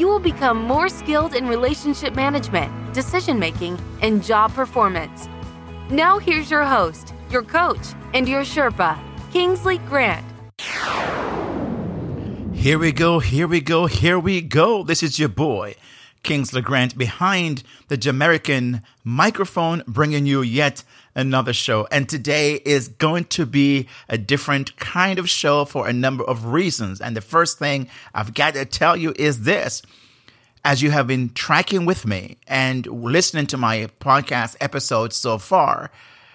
you will become more skilled in relationship management, decision making, and job performance. Now, here's your host, your coach, and your Sherpa, Kingsley Grant. Here we go, here we go, here we go. This is your boy, Kingsley Grant, behind the Jamaican microphone, bringing you yet another show. And today is going to be a different kind of show for a number of reasons. And the first thing I've got to tell you is this. As you have been tracking with me and listening to my podcast episodes so far,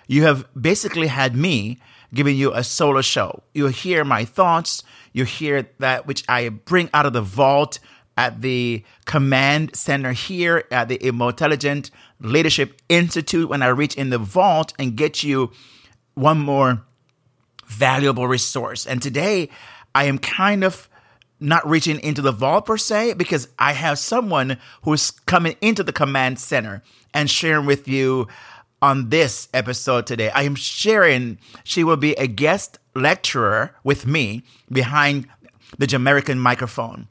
you have basically had me giving you a solo show. You'll hear my thoughts. You hear that which I bring out of the vault at the command center here at the Emotelligent Leadership Institute when I reach in the vault and get you one more valuable resource. And today I am kind of not reaching into the vault per se because I have someone who's coming into the command center and sharing with you on this episode today. I am sharing, she will be a guest lecturer with me behind the Jamaican microphone.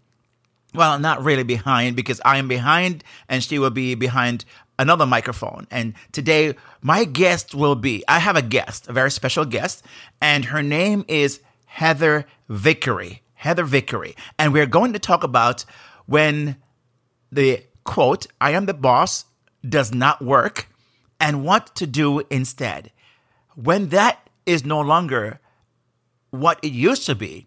Well, not really behind because I am behind and she will be behind another microphone. And today, my guest will be I have a guest, a very special guest, and her name is Heather Vickery. Heather Vickery. And we're going to talk about when the quote, I am the boss, does not work and what to do instead. When that is no longer what it used to be,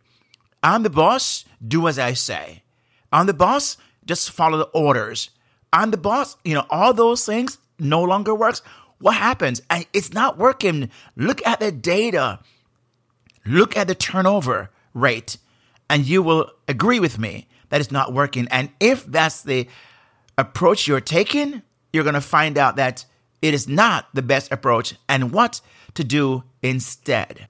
I'm the boss, do as I say. I'm the boss, just follow the orders. I'm the boss, you know, all those things no longer works. What happens? And it's not working. Look at the data. Look at the turnover rate, and you will agree with me that it's not working. And if that's the approach you're taking, you're going to find out that it is not the best approach and what to do instead.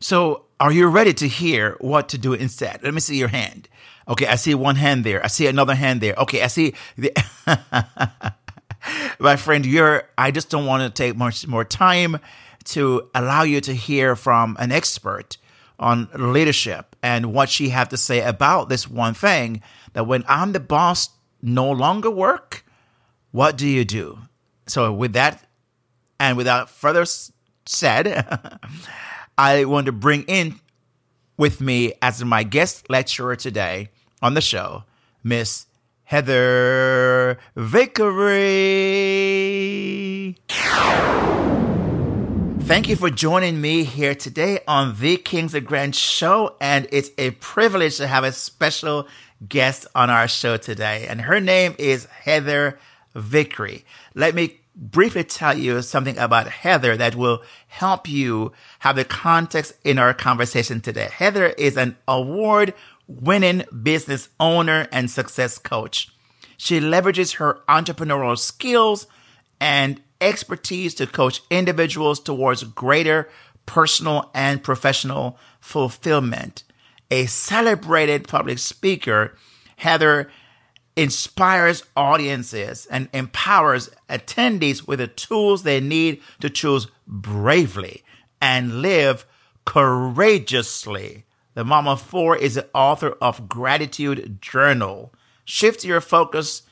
So, are you ready to hear what to do instead? Let me see your hand. Okay, I see one hand there. I see another hand there. Okay, I see the my friend, you're I just don't want to take much more time to allow you to hear from an expert on leadership and what she have to say about this one thing that when I'm the boss no longer work, what do you do? So with that and without further said, I want to bring in with me as my guest lecturer today on the show, Miss Heather Vickery. Thank you for joining me here today on the Kingsley Grant Show, and it's a privilege to have a special guest on our show today, and her name is Heather Vickery. Let me briefly tell you something about Heather that will help you have the context in our conversation today. Heather is an award winning business owner and success coach. She leverages her entrepreneurial skills and expertise to coach individuals towards greater personal and professional fulfillment. A celebrated public speaker, Heather inspires audiences and empowers attendees with the tools they need to choose bravely and live courageously. The Mama Four is the author of Gratitude Journal. Shift your focus,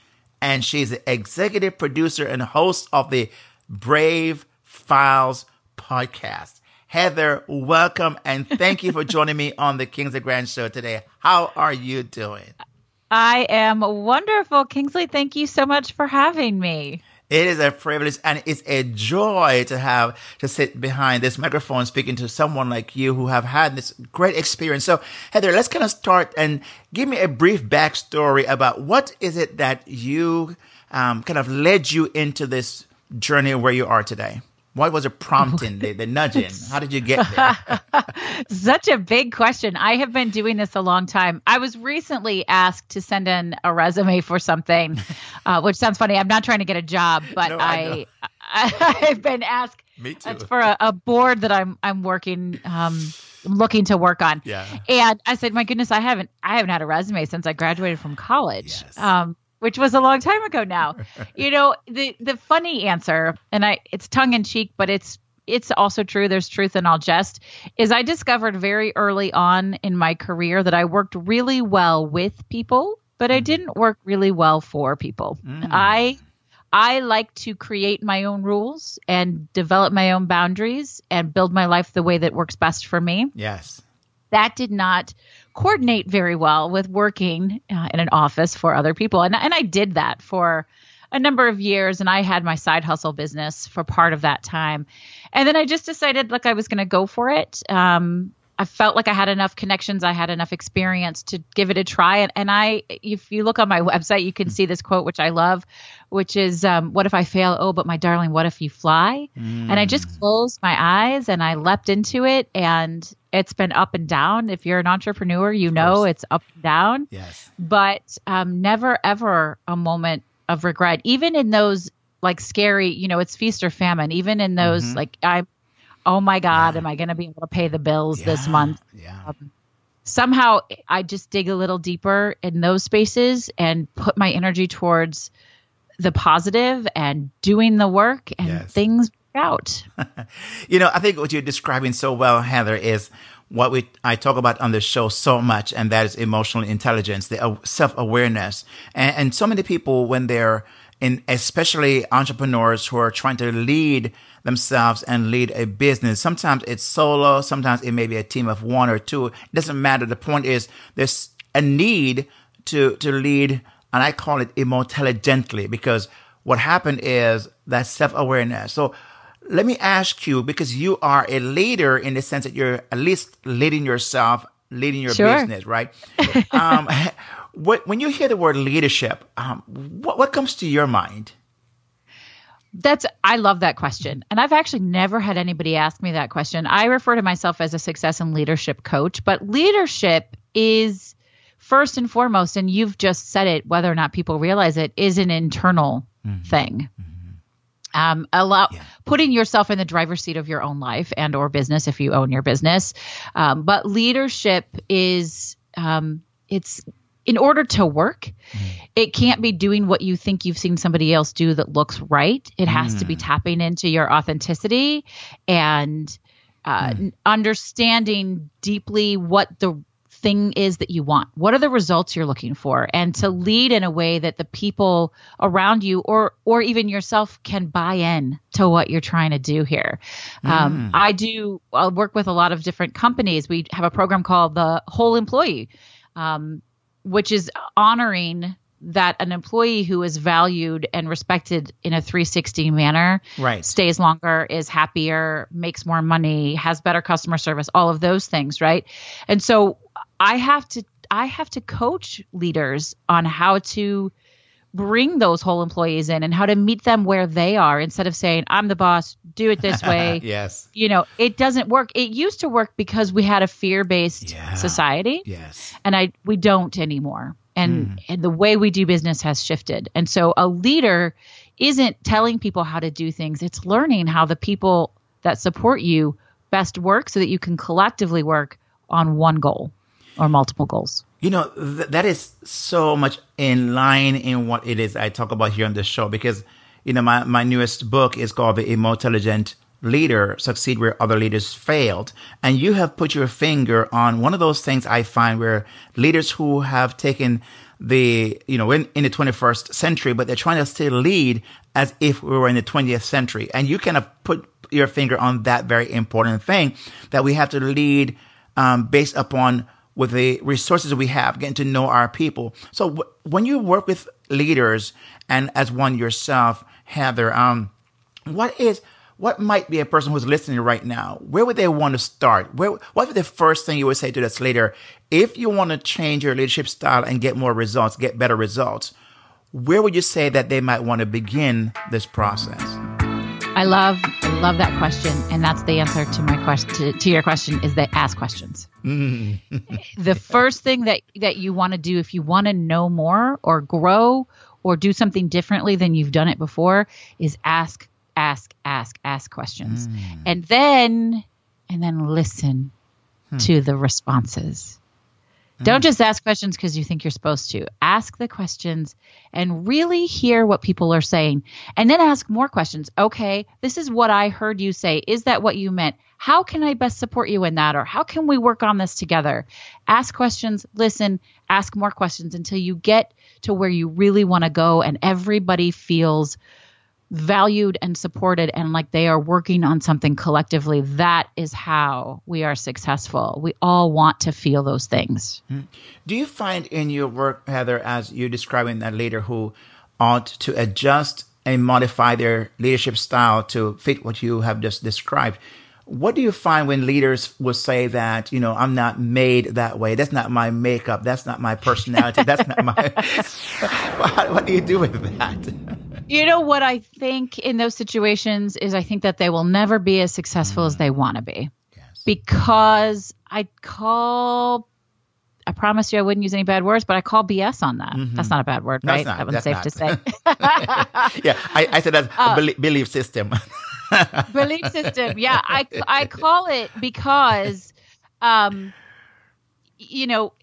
and she's the executive producer and host of the Brave Files podcast. Heather, welcome and thank you for joining me on the Kingsley Grant Show today. How are you doing? I am wonderful. Kingsley, thank you so much for having me. It is a privilege and it's a joy to have to sit behind this microphone speaking to someone like you who have had this great experience. So, Heather, let's kind of start and give me a brief backstory about what is it that you um, kind of led you into this journey where you are today. What was the prompting, the, the nudging? How did you get there? Such a big question. I have been doing this a long time. I was recently asked to send in a resume for something, uh, which sounds funny. I'm not trying to get a job, but No, I, I I have been asked. Me too. It's for a, a board that I'm I'm working um looking to work on. Yeah. And I said, my goodness, I haven't I haven't had a resume since I graduated from college. Yes. Um, which was a long time ago now. you know, the the funny answer, and I it's tongue in cheek, but it's it's also true. There's truth in all jest. Is I discovered very early on in my career that I worked really well with people, but I mm-hmm. didn't work really well for people. Mm. I I like to create my own rules and develop my own boundaries and build my life the way that works best for me Yes. that did not coordinate very well with working uh, in an office for other people. And, and i did that for a number of years and i had my side hustle business for part of that time. And then i just decided like i was going to go for it. Um, i felt like i had enough connections i had enough experience to give it a try. And, and i if you look on my website you can see this quote which i love which is um, what if i fail? Oh but my darling what if you fly? And i just closed my eyes and i leapt into it and it's been up and down if you're an entrepreneur you know it's up and down Yes. but um, never ever a moment of regret even in those like scary you know it's feast or famine even in those Mm-hmm. like I'm. oh my god am i going to be able to pay the bills this month Yeah. somehow i just dig a little deeper in those spaces and put my energy towards the positive and doing the work and Yes. things out You know, I think what you're describing so well, Heather, is what we I talk about on the show so much, and that is emotional intelligence, the self awareness, and, and so many people when they're in, especially entrepreneurs who are trying to lead themselves and lead a business. Sometimes it's solo, sometimes it may be a team of one or two. It doesn't matter. The point is there's a need to to lead, and I call it intelligently because what happened is that self awareness. So let me ask you because you are a leader in the sense that you're at least leading yourself, leading your Sure. business, right? um, what, when you hear the word leadership, um, what, what comes to your mind? That's I love that question. And I've actually never had anybody ask me that question. I refer to myself as a success and leadership coach, but leadership is first and foremost and you've just said it whether or not people realize it is an internal thing. Um, allow putting yourself in the driver's seat of your own life and or business if you own your business. Um, but leadership is um, it's in order to work, it can't be doing what you think you've seen somebody else do that looks right. It has to be tapping into your authenticity and uh, n- understanding deeply what the thing is that you want. What are the results you're looking for? And to lead in a way that the people around you or or even yourself can buy in to what you're trying to do here. Um, I do I work with a lot of different companies. We have a program called the Whole Employee. Um, which is honoring that an employee who is valued and respected in a 360 manner Right. stays longer is happier makes more money has better customer service all of those things right and so i have to i have to coach leaders on how to bring those whole employees in and how to meet them where they are instead of saying i'm the boss do it this way yes. you know it doesn't work it used to work because we had a fear-based Yeah. society Yes. and I we don't anymore. And hmm. and the way we do business has shifted. And so a leader isn't telling people how to do things. It's learning how the people that support you best work so that you can collectively work on one goal or multiple goals. You know, th- that is so much in line in what it is I talk about here on the show because, you know, my, my newest book is called The Emotelligent Leader Succeed Where Other Leaders Failed. And you have put your finger on one of those things I find where leaders who have taken the, you know, in, in the 21st century, but they're trying to still lead as if we were in the 20th century. And you kind of put your finger on that very important thing that we have to lead um, based upon with the resources we have, getting to know our people. So w- when you work with leaders and as one yourself, Heather, um, what is what might be a person who's listening right now? Where would they want to start? Where what would the first thing you would say to this leader if you want to change your leadership style and get more results, get better results? Where would you say that they might want to begin this process? I love love that question, and that's the answer to my question to, to your question is that ask questions. the first thing that that you want to do if you want to know more or grow or do something differently than you've done it before is ask ask ask ask questions mm. and then and then listen hmm. to the responses don't just ask questions because you think you're supposed to. Ask the questions and really hear what people are saying. And then ask more questions. Okay, this is what I heard you say. Is that what you meant? How can I best support you in that? Or how can we work on this together? Ask questions, listen, ask more questions until you get to where you really want to go and everybody feels valued and supported and like they are working on something collectively, that is how we are successful. We all want to feel those things. Hmm. Do you find in your work, Heather, as you're describing that leader who ought to adjust and modify their leadership style to fit what you have just described? What do you find when leaders will say that, you know, I'm not made that way? That's not my makeup. That's not my personality. That's not my. what, what do you do with that? You know what I think in those situations is I think that they will never be as successful mm. as they want to be. Yes. Because I call I promise you I wouldn't use any bad words, but I call BS on that. Mm-hmm. That's not a bad word, right? Not, that one's safe not. to say. yeah, I, I, said that's uh, a belief system. belief system. Yeah, I, I call it because, um, you know,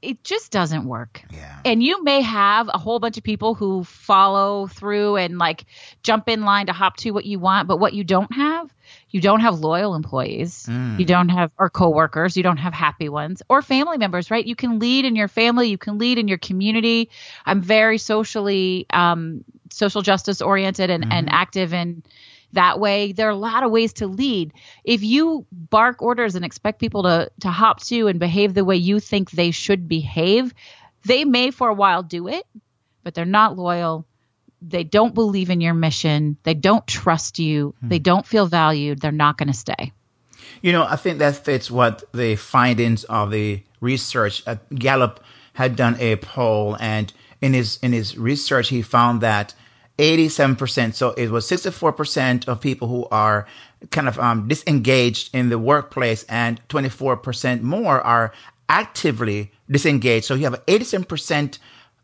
it just doesn't work. Yeah. And you may have a whole bunch of people who follow through and like jump in line to hop to what you want, but what you don't have, you don't have loyal employees. Mm. You don't have or coworkers, you don't have happy ones or family members, right? You can lead in your family, you can lead in your community. I'm very socially um social justice oriented and, mm-hmm. and active in that way. There are a lot of ways to lead. If you bark orders and expect people to to hop to and behave the way you think they should behave, they may for a while do it, but they're not loyal. They don't believe in your mission. They don't trust you. Hmm. They don't feel valued. They're not going to stay. You know, I think that fits what the findings of the research. Uh, Gallup had done a poll, and in his in his research, he found that 87%. So it was 64% of people who are kind of um, disengaged in the workplace and 24% more are actively disengaged. So you have 87%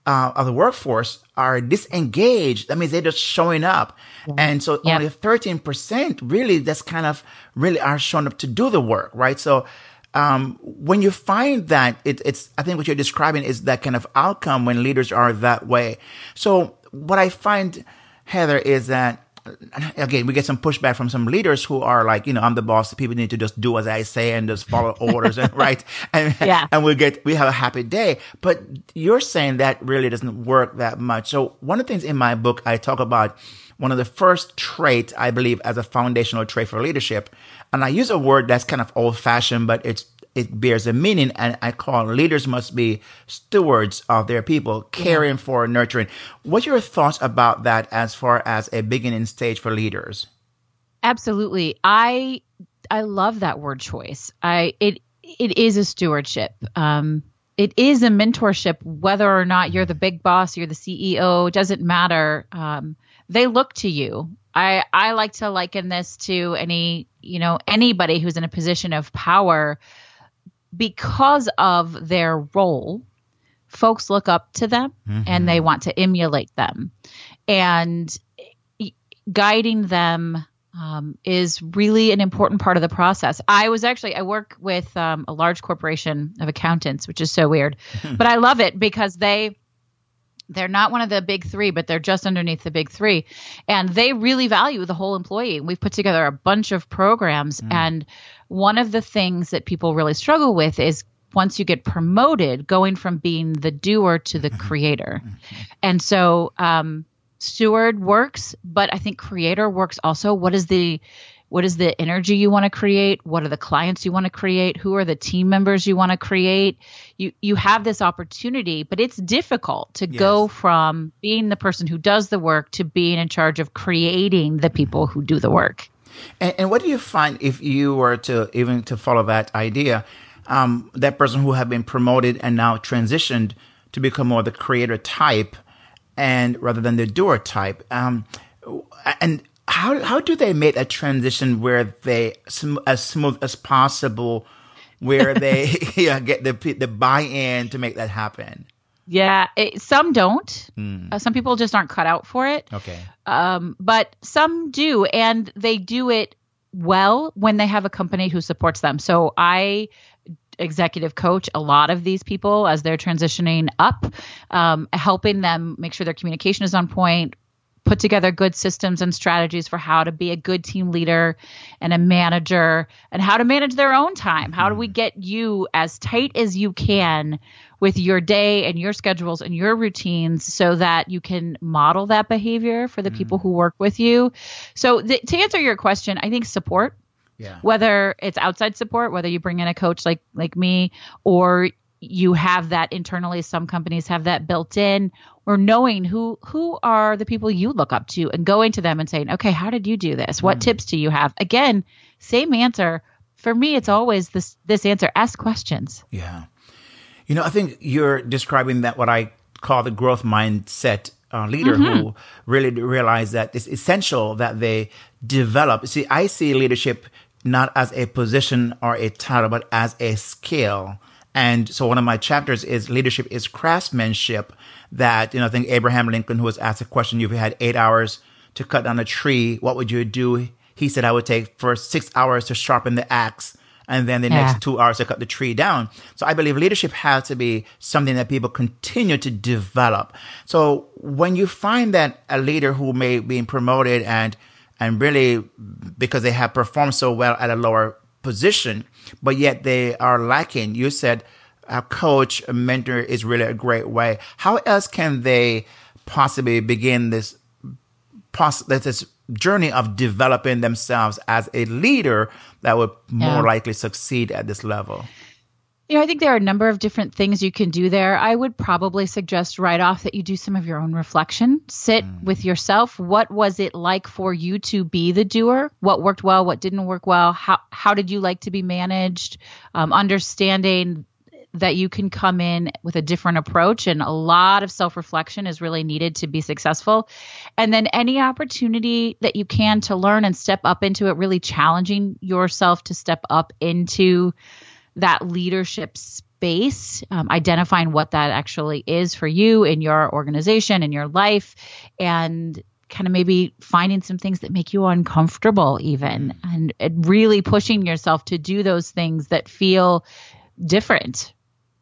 uh, of the workforce are disengaged. That means they're just showing up. Yeah. And so yeah. only 13% really that's kind of really are showing up to do the work, right? So um, when you find that it, it's, I think what you're describing is that kind of outcome when leaders are that way. So what I find, Heather, is that again, we get some pushback from some leaders who are like, you know, I'm the boss. People need to just do as I say and just follow orders, and right? And yeah. and we get we have a happy day. But you're saying that really doesn't work that much. So one of the things in my book I talk about one of the first traits I believe as a foundational trait for leadership, and I use a word that's kind of old fashioned, but it's it bears a meaning and I call leaders must be stewards of their people, caring yeah. for, nurturing. What's your thoughts about that as far as a beginning stage for leaders? Absolutely. I I love that word choice. I it it is a stewardship. Um it is a mentorship whether or not you're the big boss, you're the CEO, it doesn't matter. Um they look to you. I I like to liken this to any, you know, anybody who's in a position of power because of their role, folks look up to them mm-hmm. and they want to emulate them. And guiding them um, is really an important part of the process. I was actually I work with um, a large corporation of accountants, which is so weird, but I love it because they they're not one of the big three, but they're just underneath the big three, and they really value the whole employee. We've put together a bunch of programs, mm. and one of the things that people really struggle with is once you get promoted, going from being the doer to the creator. And so, um, steward works, but I think creator works also. What is the what is the energy you want to create? What are the clients you want to create? Who are the team members you want to create? You you have this opportunity, but it's difficult to yes. go from being the person who does the work to being in charge of creating the people who do the work. And, and what do you find if you were to even to follow that idea? Um, that person who have been promoted and now transitioned to become more the creator type and rather than the doer type. Um, and how how do they make a transition where they sm- as smooth as possible, where they yeah, get the the buy in to make that happen? Yeah, it, some don't. Mm. Uh, some people just aren't cut out for it. Okay. Um, but some do, and they do it well when they have a company who supports them. So I executive coach a lot of these people as they're transitioning up, um, helping them make sure their communication is on point, put together good systems and strategies for how to be a good team leader and a manager and how to manage their own time. How do we mm-hmm. get you as tight as you can with your day and your schedules and your routines so that you can model that behavior for the mm. people who work with you? So, the, to answer your question, I think support. Yeah. Whether it's outside support, whether you bring in a coach like like me or you have that internally some companies have that built in or knowing who who are the people you look up to and going to them and saying okay how did you do this? What mm. tips do you have? Again same answer. For me it's always this this answer ask questions. Yeah. You know i think you're describing that what i call the growth mindset uh, leader mm-hmm. who really realize that it's essential that they develop. See i see leadership not as a position or a title but as a skill and so one of my chapters is leadership is craftsmanship that, you know, I think Abraham Lincoln, who was asked a question, if you had eight hours to cut down a tree, what would you do? He said, I would take first six hours to sharpen the axe and then the yeah. next two hours to cut the tree down. So I believe leadership has to be something that people continue to develop. So when you find that a leader who may be promoted and and really because they have performed so well at a lower position, but yet they are lacking. You said a coach, a mentor is really a great way. How else can they possibly begin this this journey of developing themselves as a leader that would more yeah. likely succeed at this level? You know, I think there are a number of different things you can do there. I would probably suggest right off that you do some of your own reflection. Sit mm. with yourself. What was it like for you to be the doer? What worked well? What didn't work well? How how did you like to be managed? Um, understanding that you can come in with a different approach and a lot of self-reflection is really needed to be successful and then any opportunity that you can to learn and step up into it really challenging yourself to step up into that leadership space, um, identifying what that actually is for you in your organization, in your life, and kind of maybe finding some things that make you uncomfortable, even, and, and really pushing yourself to do those things that feel different.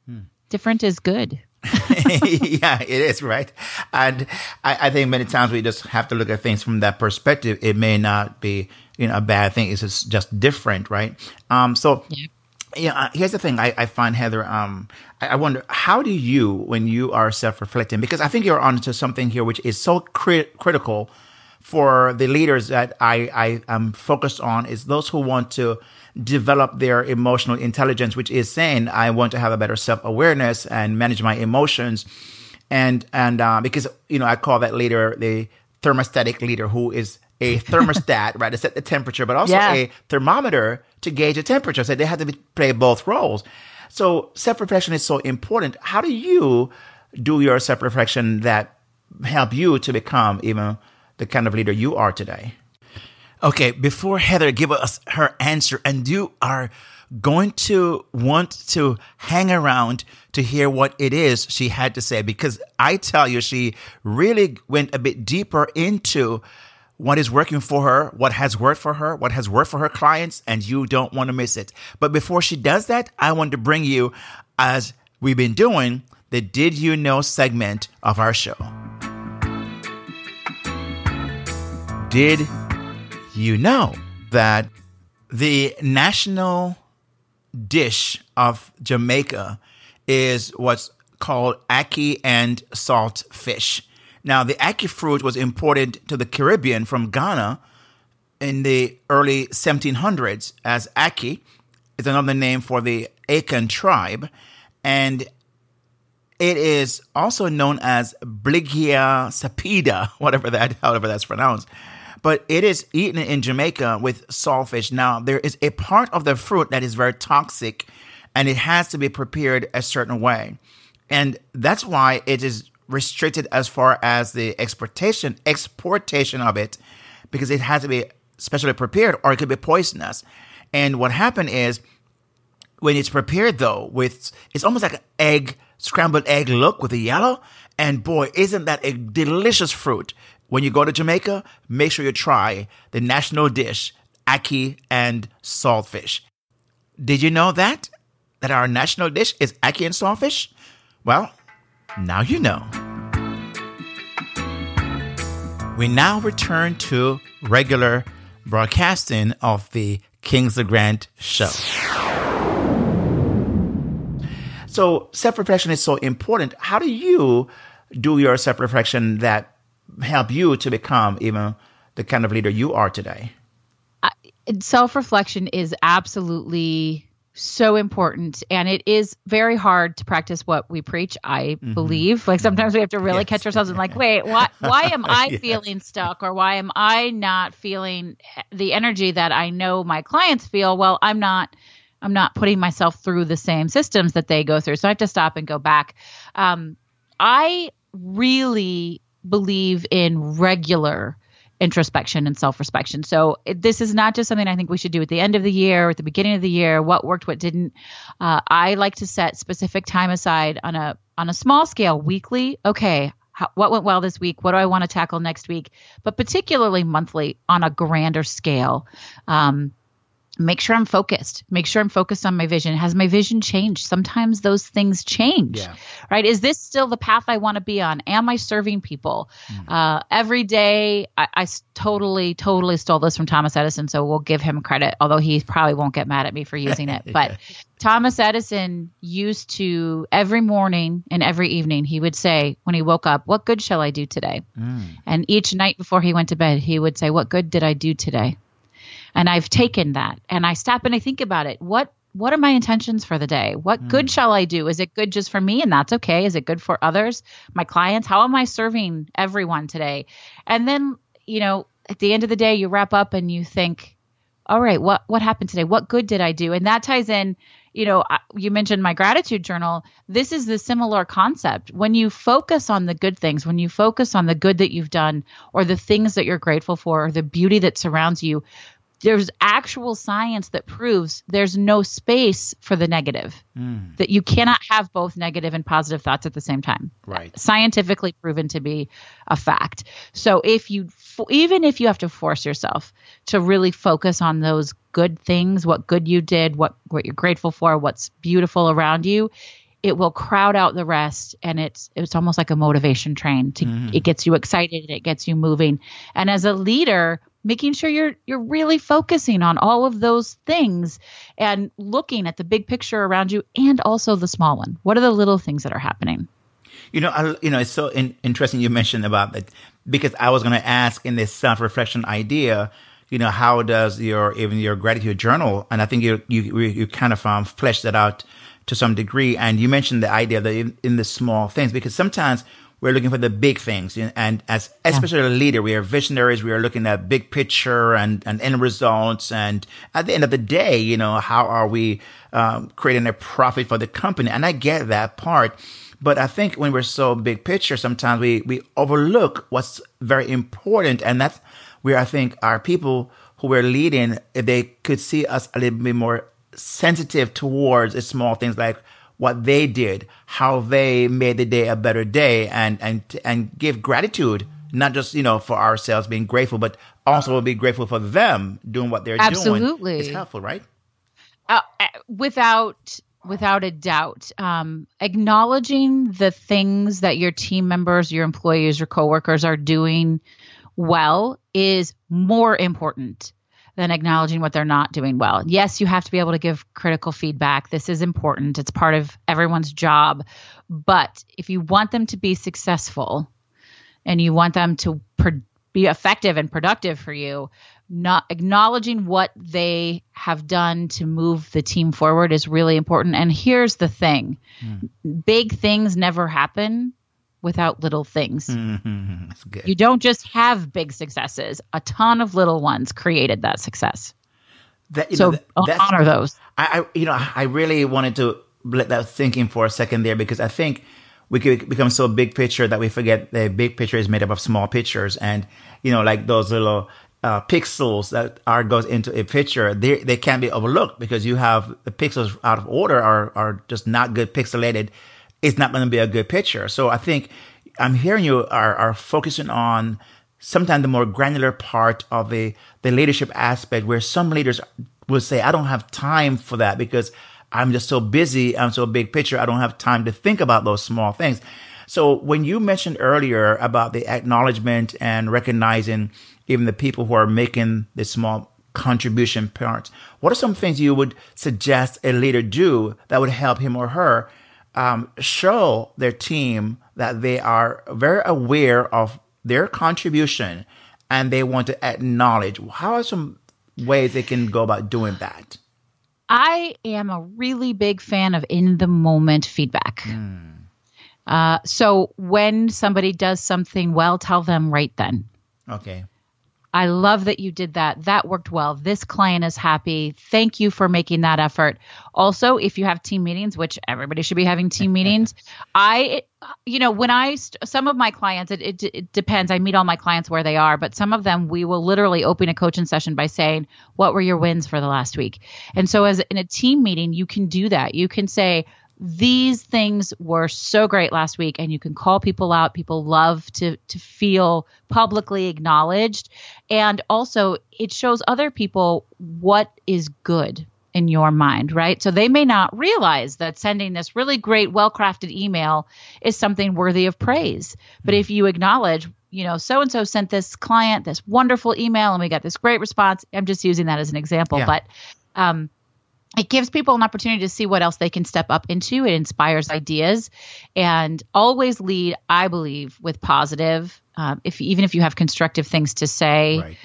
Hmm. Different is good. yeah, it is right, and I, I, think many times we just have to look at things from that perspective. It may not be, you know, a bad thing. It's just, just different, right? Um, so yeah yeah, uh, here's the thing I, I find Heather. Um, I, I, wonder how do you, when you are self-reflecting, because I think you're onto something here which is so cri- critical for the leaders that I, I am focused on is those who want to develop their emotional intelligence, which is saying I want to have a better self-awareness and manage my emotions, and and uh, because you know I call that leader the thermostatic leader who is a thermostat, right, to set the temperature, but also yeah. a thermometer to gauge the temperature. So they have to be, play both roles. So self reflection is so important. How do you do your self reflection that help you to become even the kind of leader you are today? Okay, before Heather give us her answer, and you are going to want to hang around to hear what it is she had to say because I tell you, she really went a bit deeper into what is working for her, what has worked for her, what has worked for her clients, and you don't want to miss it. But before she does that, I want to bring you, as we've been doing, the Did You Know segment of our show. Did you know that the national dish of Jamaica is what's called ackee and salt fish? Now, the ackee fruit was imported to the Caribbean from Ghana in the early 1700s as ackee. It's another name for the Akan tribe. And it is also known as Blighia sapida, whatever that, however that's pronounced. But it is eaten in Jamaica with saltfish. Now, there is a part of the fruit that is very toxic and it has to be prepared a certain way. And that's why it is restricted as far as the exportation exportation of it because it has to be specially prepared or it could be poisonous. And what happened is when it's prepared though with it's almost like an egg scrambled egg look with the yellow. And boy isn't that a delicious fruit. When you go to jamaica make sure you try the national dish ackee and saltfish. Did you know that? That our national dish is ackee and saltfish? Well now you know we now return to regular broadcasting of the Kingsley Grant show. So self reflection is so important. How do you do your self reflection that help you to become even the kind of leader you are today? Self reflection is absolutely so important and it is very hard to practice what we preach i mm-hmm. believe like sometimes we have to really yes. catch ourselves and like wait why why am i yes. feeling stuck or why am i not feeling the energy that i know my clients feel well i'm not i'm not putting myself through the same systems that they go through so i have to stop and go back um, i really believe in regular introspection and self-respection. So it, this is not just something I think we should do at the end of the year or at the beginning of the year. What worked, what didn't. Uh, I like to set specific time aside on a on a small scale, weekly. Okay, how, what went well this week? What do I want to tackle next week? But particularly monthly on a grander scale. Um, make sure I'm focused. Make sure I'm focused on my vision. Has my vision changed? Sometimes those things change, yeah. right? Is this still the path I want to be on? Am I serving people? Mm. Uh, every day, I, I, totally, totally stole this from Thomas Edison, so we'll give him credit, although he probably won't get mad at me for using it. yeah. But Thomas Edison used to, every morning and every evening, he would say, when he woke up, What good shall I do today? Mm. And each night before he went to bed, he would say, What good did I do today? And I've taken that and I stop and I think about it. What what are my intentions for the day? What mm. good shall I do? Is it good just for me and that's okay? Is it good for others, my clients? How am I serving everyone today? And then, you know, at the end of the day you wrap up and you think, all right, what what happened today? What good did I do? And that ties in you know, you mentioned my gratitude journal. This is the similar concept. When you focus on the good things, when you focus on the good that you've done, or the things that you're grateful for, or the beauty that surrounds you, there's actual science that proves there's no space for the negative. Mm. That you cannot have both negative and positive thoughts at the same time. Right. Scientifically proven to be a fact. So if you even if you have to force yourself to really focus on those good things, what good you did, what what you're grateful for, what's beautiful around you, it will crowd out the rest and it's it's almost like a motivation train to mm. it gets you excited it gets you moving and as a leader making sure you're you're really focusing on all of those things and looking at the big picture around you and also the small one. What are the little things that are happening? You know I, you know it's so in, interesting you mentioned about that because i was going to ask in this self-reflection idea you know how does your even your gratitude journal and i think you you you kind of um, fleshed that out to some degree and you mentioned the idea that in, in the small things because sometimes we're looking for the big things. And as, especially yeah. a leader, we are visionaries. We are looking at big picture and, and end results. And at the end of the day, you know, how are we um, creating a profit for the company? And I get that part. But I think when we're so big picture, sometimes we, we overlook what's very important. And that's where I think our people who we're leading, if they could see us a little bit more sensitive towards small things like what they did, how they made the day a better day, and and and give gratitude, not just you know for ourselves being grateful, but also be grateful for them doing what they're Absolutely. doing. Absolutely, it's helpful, right? Uh, uh, without without a doubt, um, acknowledging the things that your team members, your employees, your coworkers are doing well is more important than acknowledging what they're not doing well. Yes, you have to be able to give critical feedback. This is important. It's part of everyone's job. But if you want them to be successful and you want them to pro- be effective and productive for you, not acknowledging what they have done to move the team forward is really important. And here's the thing mm. big things never happen without little things. Mm-hmm. You don't just have big successes; a ton of little ones created that success. That, so know, that, honor those. I, I, you know, I really wanted to let that thinking for a second there because I think we could become so big picture that we forget the big picture is made up of small pictures, and you know, like those little uh, pixels that are goes into a picture, they they can't be overlooked because you have the pixels out of order are are just not good pixelated. It's not going to be a good picture. So I think I'm hearing you are are focusing on sometimes the more granular part of the the leadership aspect where some leaders will say, I don't have time for that because I'm just so busy. I'm so big picture. I don't have time to think about those small things. So when you mentioned earlier about the acknowledgement and recognizing even the people who are making the small contribution parts, what are some things you would suggest a leader do that would help him or her um, show their team that they are very aware of their contribution and they want to acknowledge? How are some ways they can go about doing that? I am a really big fan of in the moment feedback. Mm. Uh, so when somebody does something well, tell them right then. Okay. I love that you did that. That worked well. This client is happy. Thank you for making that effort. Also, if you have team meetings, which everybody should be having team meetings, I, you know, when I, some of my clients, it, it, it, depends. I meet all my clients where they are, but some of them, we will literally open a coaching session by saying, What were your wins for the last week? And so, as in a team meeting, you can do that. You can say, these things were so great last week and you can call people out people love to to feel publicly acknowledged and also it shows other people what is good in your mind right so they may not realize that sending this really great well-crafted email is something worthy of praise but if you acknowledge you know so and so sent this client this wonderful email and we got this great response i'm just using that as an example yeah. but um it gives people an opportunity to see what else they can step up into. It inspires ideas, and always lead, I believe, with positive. Um, if even if you have constructive things to say, right.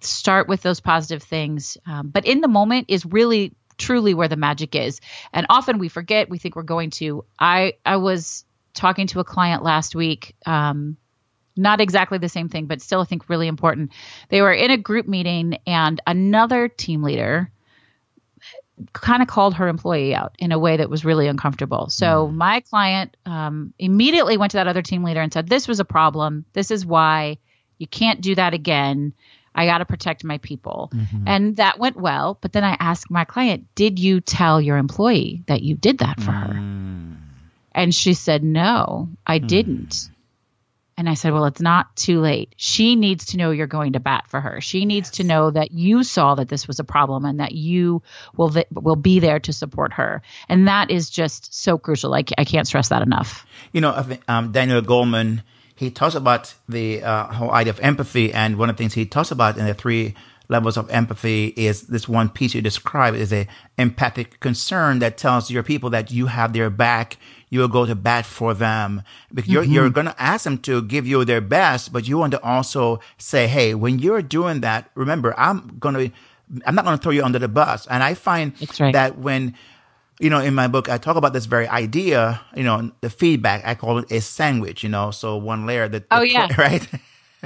start with those positive things. Um, but in the moment is really truly where the magic is. And often we forget. We think we're going to. I I was talking to a client last week. Um, not exactly the same thing, but still I think really important. They were in a group meeting, and another team leader kind of called her employee out in a way that was really uncomfortable. So mm. my client um, immediately went to that other team leader and said, "This was a problem. This is why you can't do that again. I got to protect my people." Mm-hmm. And that went well. But then I asked my client, "Did you tell your employee that you did that for mm. her?" And she said, "No, I mm. didn't." And I said, Well, it's not too late. She needs to know you're going to bat for her. She needs yes. to know that you saw that this was a problem and that you will th- will be there to support her. And that is just so crucial. I, I can't stress that enough. You know, I think um, Daniel Goleman, he talks about the uh, whole idea of empathy. And one of the things he talks about in the three levels of empathy is this one piece you describe is a empathic concern that tells your people that you have their back you will go to bat for them. Because you're, mm-hmm. you're going to ask them to give you their best, but you want to also say, Hey, when you're doing that, remember, I'm going to, I'm not going to throw you under the bus. And I find right. that when, you know, in my book, I talk about this very idea, you know, the feedback, I call it a sandwich, you know, so one layer that, oh, yeah. right?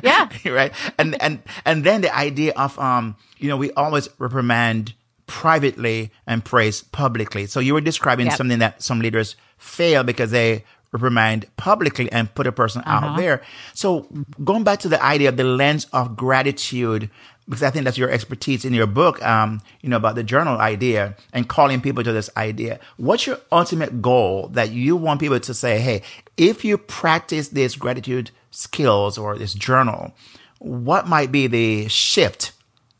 Yeah. right. And, and, and then the idea of, um, you know, we always reprimand privately and praise publicly. So you were describing yep. something that some leaders fail because they reprimand publicly and put a person uh-huh. out there. So going back to the idea of the lens of gratitude, because I think that's your expertise in your book, um, you know, about the journal idea and calling people to this idea. What's your ultimate goal that you want people to say, Hey, if you practice this gratitude skills or this journal, what might be the shift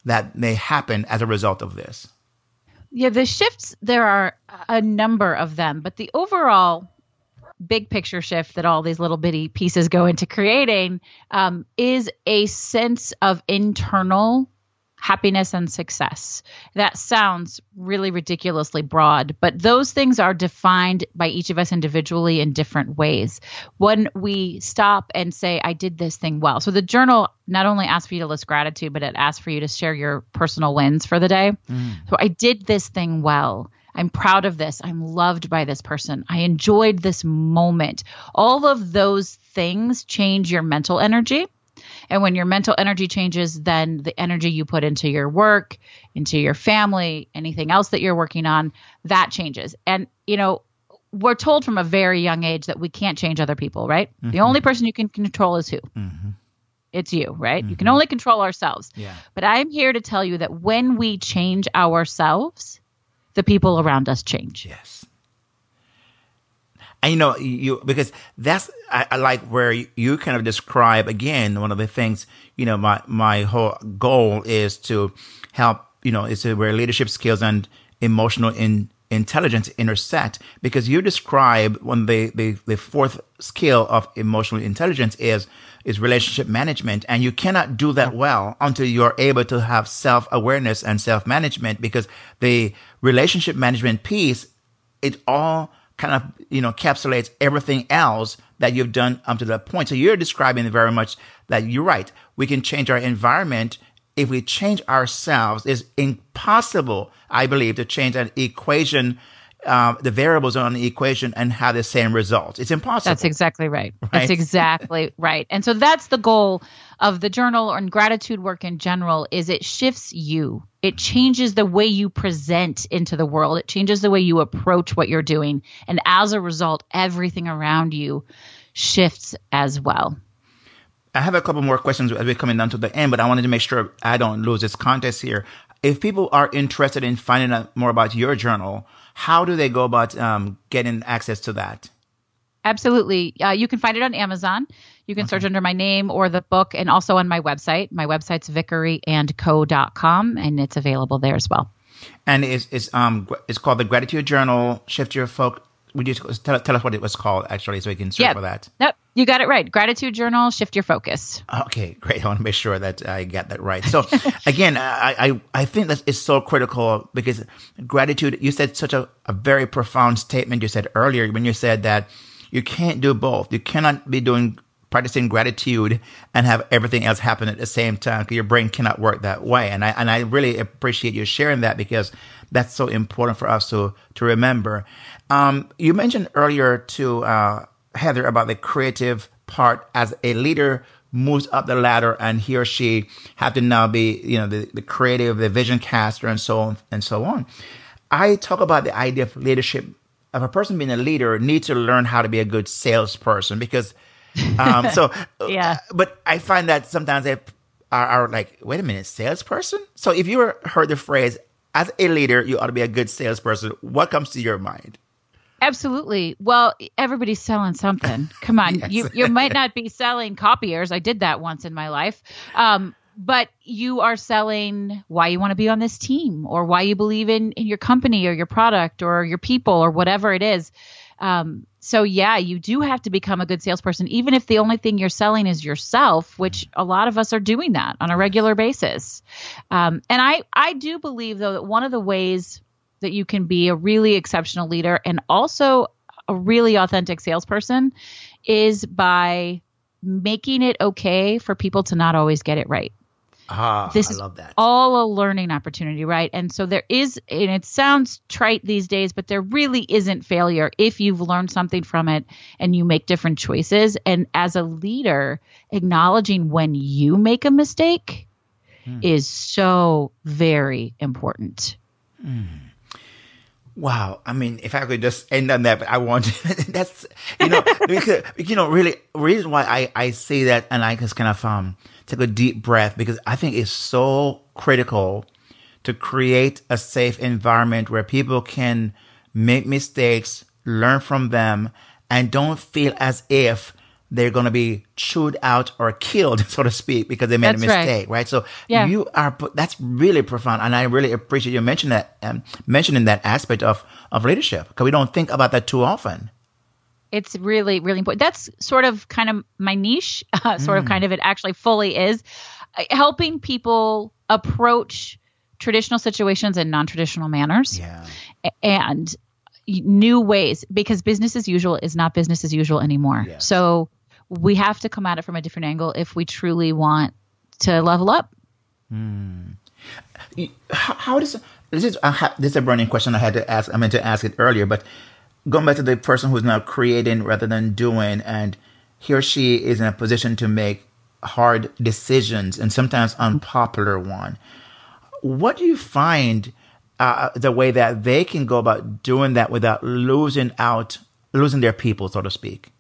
that may happen as a result of this? Yeah, the shifts, there are a number of them, but the overall big picture shift that all these little bitty pieces go into creating um, is a sense of internal happiness and success. That sounds really ridiculously broad, but those things are defined by each of us individually in different ways. When we stop and say, I did this thing well. So the journal not only asks for you to list gratitude, but it asks for you to share your personal wins for the day. Mm. So I did this thing well. I'm proud of this. I'm loved by this person. I enjoyed this moment. All of those things change your mental energy. And when your mental energy changes, then the energy you put into your work, into your family, anything else that you're working on, that changes. And, you know, we're told from a very young age that we can't change other people, right? Mm-hmm. The only person you can control is who? Mm-hmm. It's you, right? Mm-hmm. You can only control ourselves. Yeah. But I'm here to tell you that when we change ourselves, the people around us change. Yes. And you know, you because that's I, I, like where you kind of describe again one of the things. You know, my my whole goal is to help. You know, is where leadership skills and emotional in intelligence intersect because you describe when the, the the fourth skill of emotional intelligence is is relationship management and you cannot do that well until you're able to have self-awareness and self-management because the relationship management piece it all kind of you know encapsulates everything else that you've done up to that point. So you're describing very much that you're right. We can change our environment if we change ourselves. It's impossible, I believe, to change an equation. Um, the variables on the equation and have the same results. It's impossible. That's exactly right. right? That's exactly right. And so that's the goal of the journal and gratitude work in general is it shifts you it changes the way you present into the world it changes the way you approach what you're doing and as a result everything around you shifts as well i have a couple more questions as we're coming down to the end but i wanted to make sure i don't lose this context here if people are interested in finding out more about your journal how do they go about um, getting access to that absolutely uh, you can find it on amazon you can okay. search under my name or the book and also on my website. My website's vickeryandco.com and it's available there as well. And it's, it's, um, it's called the Gratitude Journal, Shift Your Focus. Would you tell, tell us what it was called actually so we can search yeah. for that? Nope. You got it right. Gratitude Journal, Shift Your Focus. Okay, great. I want to make sure that I get that right. So again, I, I, I think that is so critical because gratitude, you said such a, a very profound statement you said earlier when you said that you can't do both. You cannot be doing practicing gratitude and have everything else happen at the same time because your brain cannot work that way. And I and I really appreciate you sharing that because that's so important for us to to remember. Um, you mentioned earlier to uh, Heather about the creative part as a leader moves up the ladder and he or she have to now be you know the, the creative the vision caster and so on and so on i talk about the idea of leadership of a person being a leader needs to learn how to be a good salesperson because um, so yeah, but I find that sometimes they are, are, like, wait a minute, salesperson. So if you heard the phrase as a leader, you ought to be a good salesperson, what comes to your mind? Absolutely. Well, everybody's selling something. Come on, yes. you you might not be selling copiers. I did that once in my life. Um, but you are selling why you want to be on this team or why you believe in, in your company or your product or your people or whatever it is. Um, so yeah, you do have to become a good salesperson, even if the only thing you're selling is yourself, which a lot of us are doing that on a regular basis. Um, and I, I do believe though that one of the ways that you can be a really exceptional leader and also a really authentic salesperson is by making it okay for people to not always get it right. Ah, this I is love that. all a learning opportunity, right? And so there is, and it sounds trite these days, but there really isn't failure if you've learned something from it and you make different choices. And as a leader, acknowledging when you make a mistake hmm. is so very important. Hmm. Wow. I mean, if I could just end on that, but I want that's, you know, because, you know, really, reason why I, I say that and I just kind of, um, take a deep breath because I think it's so critical to create a safe environment where people can make mistakes, learn from them, and don't feel as if they're going to be chewed out or killed, so to speak, because they made that's a mistake, right. right? So yeah. you are, that's really profound. And I really appreciate you mentioning that, um, mentioning that aspect of, of leadership because we don't think about that too often it's really really important that's sort of kind of my niche uh, sort mm. of kind of it actually fully is uh, helping people approach traditional situations in non-traditional manners yeah. and new ways because business as usual is not business as usual anymore yes. so we have to come at it from a different angle if we truly want to level up mm. how, how does this is this is a burning question I had to ask. I meant to ask it earlier, but going back to the person who's now creating rather than doing, and he or she is in a position to make hard decisions and sometimes unpopular one. What do you find uh, the way that they can go about doing that without losing out, losing their people, so to speak?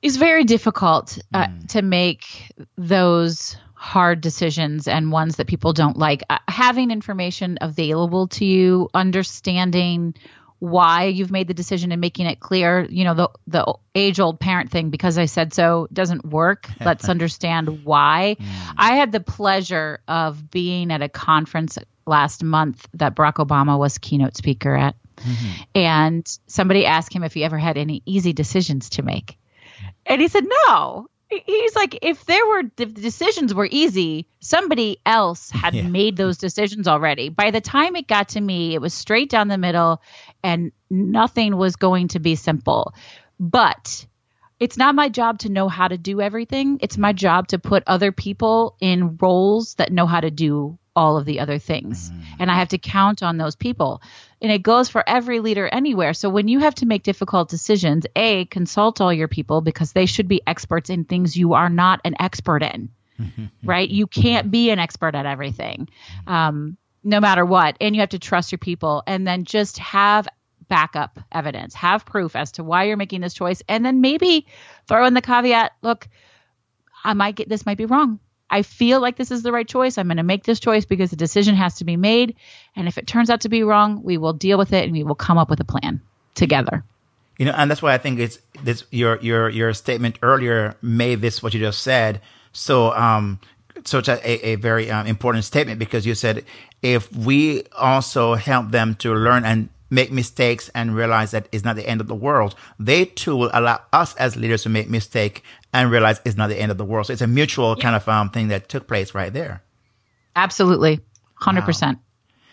It's very difficult uh, mm. to make those hard decisions and ones that people don't like. Uh, having information available to you, understanding why you've made the decision and making it clear, you know, the the age old parent thing because I said so doesn't work. Let's understand why. Mm. I had the pleasure of being at a conference last month that Barack Obama was keynote speaker at. Mm-hmm. And somebody asked him if he ever had any easy decisions to make. And he said, no. He's like if there were if the decisions were easy somebody else had yeah. made those decisions already. By the time it got to me it was straight down the middle and nothing was going to be simple. But it's not my job to know how to do everything. It's my job to put other people in roles that know how to do all of the other things. Mm. And I have to count on those people. And it goes for every leader anywhere. So when you have to make difficult decisions, A, consult all your people because they should be experts in things you are not an expert in, right? You can't be an expert at everything, um, no matter what. And you have to trust your people and then just have backup evidence, have proof as to why you're making this choice. And then maybe throw in the caveat look, I might get this might be wrong I feel like this is the right choice. I'm going to make this choice because the decision has to be made. And if it turns out to be wrong, we will deal with it and we will come up with a plan together. You know, and that's why I think it's this your your your statement earlier made this what you just said so um such a, a very um, important statement because you said if we also help them to learn and make mistakes and realize that it's not the end of the world, they too will allow us as leaders to make mistake and realize it's not the end of the world. So it's a mutual yeah. kind of um, thing that took place right there. Absolutely. 100%. Wow.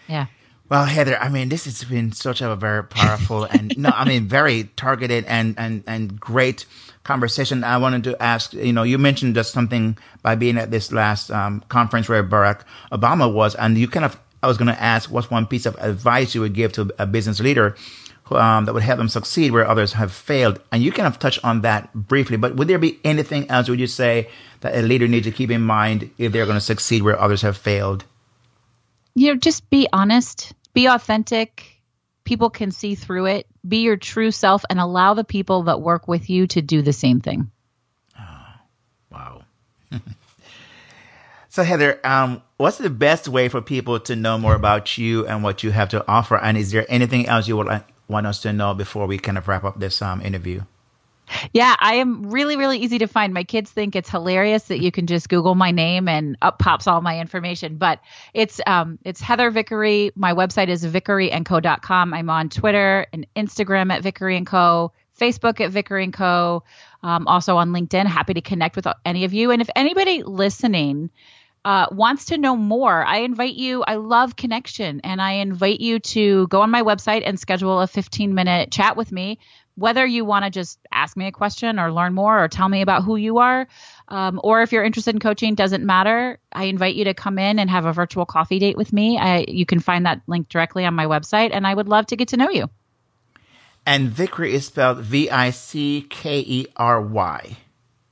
Yeah. Well, Heather, I mean, this has been such a very powerful and no, I mean, very targeted and, and, and great conversation. I wanted to ask, you know, you mentioned just something by being at this last um, conference where Barack Obama was, and you kind of I was going to ask what's one piece of advice you would give to a business leader um, that would help them succeed where others have failed. And you kind of touched on that briefly, but would there be anything else would you say that a leader needs to keep in mind if they're going to succeed where others have failed? You know, just be honest, be authentic. People can see through it. Be your true self and allow the people that work with you to do the same thing. Oh, wow. So, Heather, um, what's the best way for people to know more about you and what you have to offer? And is there anything else you would like, want us to know before we kind of wrap up this um, interview? Yeah, I am really, really easy to find. My kids think it's hilarious that you can just Google my name and up pops all my information. But it's um, it's Heather Vickery. My website is vickeryandco.com. I'm on Twitter and Instagram at Vickery and Co. Facebook at Vickery and Co. Um, also on LinkedIn. Happy to connect with any of you. And if anybody listening uh, wants to know more, I invite you. I love connection, and I invite you to go on my website and schedule a 15 minute chat with me. Whether you want to just ask me a question or learn more or tell me about who you are, um, or if you're interested in coaching, doesn't matter. I invite you to come in and have a virtual coffee date with me. I, you can find that link directly on my website, and I would love to get to know you. And Vickery is spelled V I C K E R Y.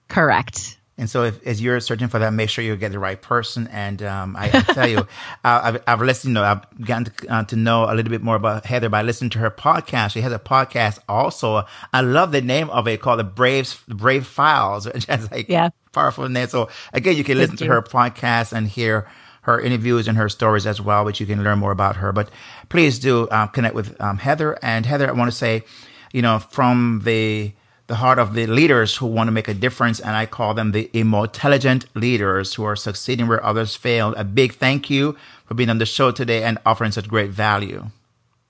Correct. And so, if, as you're searching for that, make sure you get the right person. And um, I, I, tell you, I've, I've, listened, you know, I've gotten to, uh, to, know a little bit more about Heather by listening to her podcast. She has a podcast also. I love the name of it called the Braves Brave Files. It's like yeah. powerful name. So again, you can listen Thank to you. her podcast and hear her interviews and her stories as well, which you can learn more about her. But please do um, connect with um, Heather. And Heather, I want to say, you know, from the the heart of the leaders who want to make a difference, and I call them the Emotelligent leaders who are succeeding where others failed. A big thank you for being on the show today and offering such great value.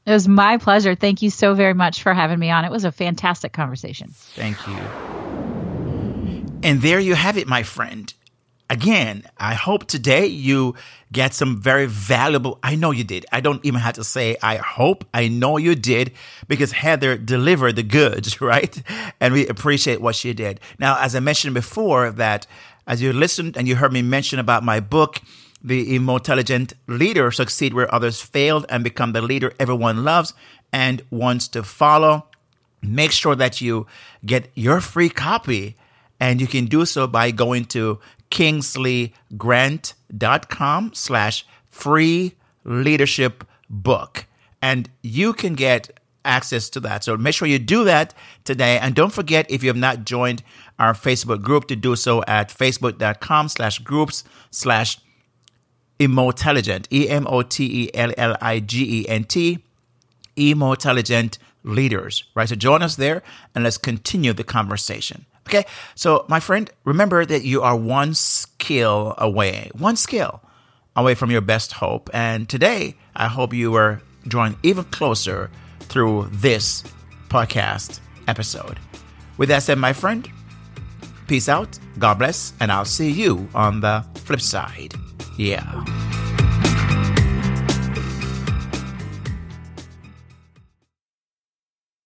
It was my pleasure. Thank you so very much for having me on. It was a fantastic conversation. Thank you. And there you have it, my friend. Again, I hope today you get some very valuable. I know you did. I don't even have to say, I hope. I know you did because Heather delivered the goods, right? And we appreciate what she did. Now, as I mentioned before, that as you listened and you heard me mention about my book, The Emotelligent Leader Succeed Where Others Failed and Become the Leader Everyone Loves and Wants to Follow, make sure that you get your free copy. And you can do so by going to kingsleygrant.com slash free leadership book. And you can get access to that. So make sure you do that today. And don't forget, if you have not joined our Facebook group, to do so at facebook.com slash groups slash Emotelligent, E M O T E L L I G E N T, Emotelligent Leaders, right? So join us there and let's continue the conversation. Okay. So, my friend, remember that you are one skill away, one skill away from your best hope. And today, I hope you are drawing even closer through this podcast episode. With that said, my friend, peace out, God bless, and I'll see you on the flip side. Yeah.